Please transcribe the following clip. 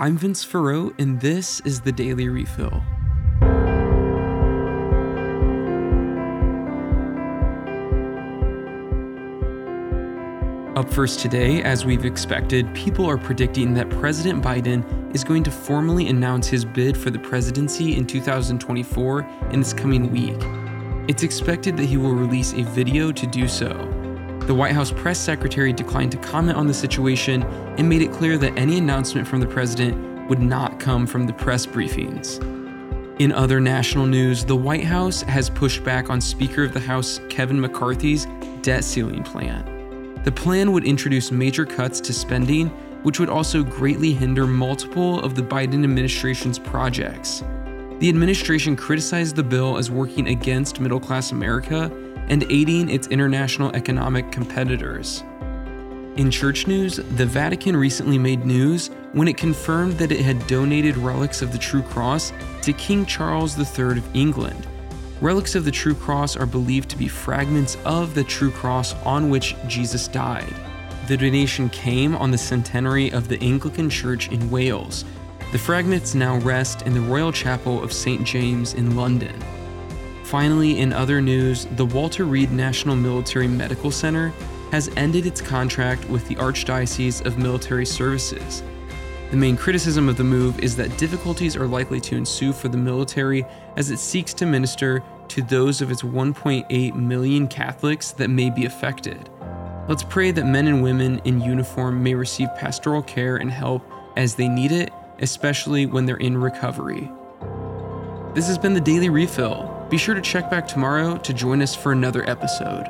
I'm Vince Farreau, and this is the Daily Refill. Up first today, as we've expected, people are predicting that President Biden is going to formally announce his bid for the presidency in 2024 in this coming week. It's expected that he will release a video to do so. The White House press secretary declined to comment on the situation and made it clear that any announcement from the president would not come from the press briefings. In other national news, the White House has pushed back on Speaker of the House Kevin McCarthy's debt ceiling plan. The plan would introduce major cuts to spending, which would also greatly hinder multiple of the Biden administration's projects. The administration criticized the bill as working against middle class America and aiding its international economic competitors. In church news, the Vatican recently made news when it confirmed that it had donated relics of the True Cross to King Charles III of England Relics of the True Cross are believed to be fragments of the True Cross on which Jesus died. The donation came on the centenary of the Anglican Church in Wales. The fragments now rest in the Royal Chapel of St. James in London. Finally, in other news, the Walter Reed National Military Medical Center has ended its contract with the Archdiocese of Military Services. The main criticism of the move is that difficulties are likely to ensue for the military as it seeks to minister to those of its 1.8 million Catholics that may be affected. Let's pray that men and women in uniform may receive pastoral care and help as they need it, especially when they're in recovery. This has been the Daily Refill. Be sure to check back tomorrow to join us for another episode.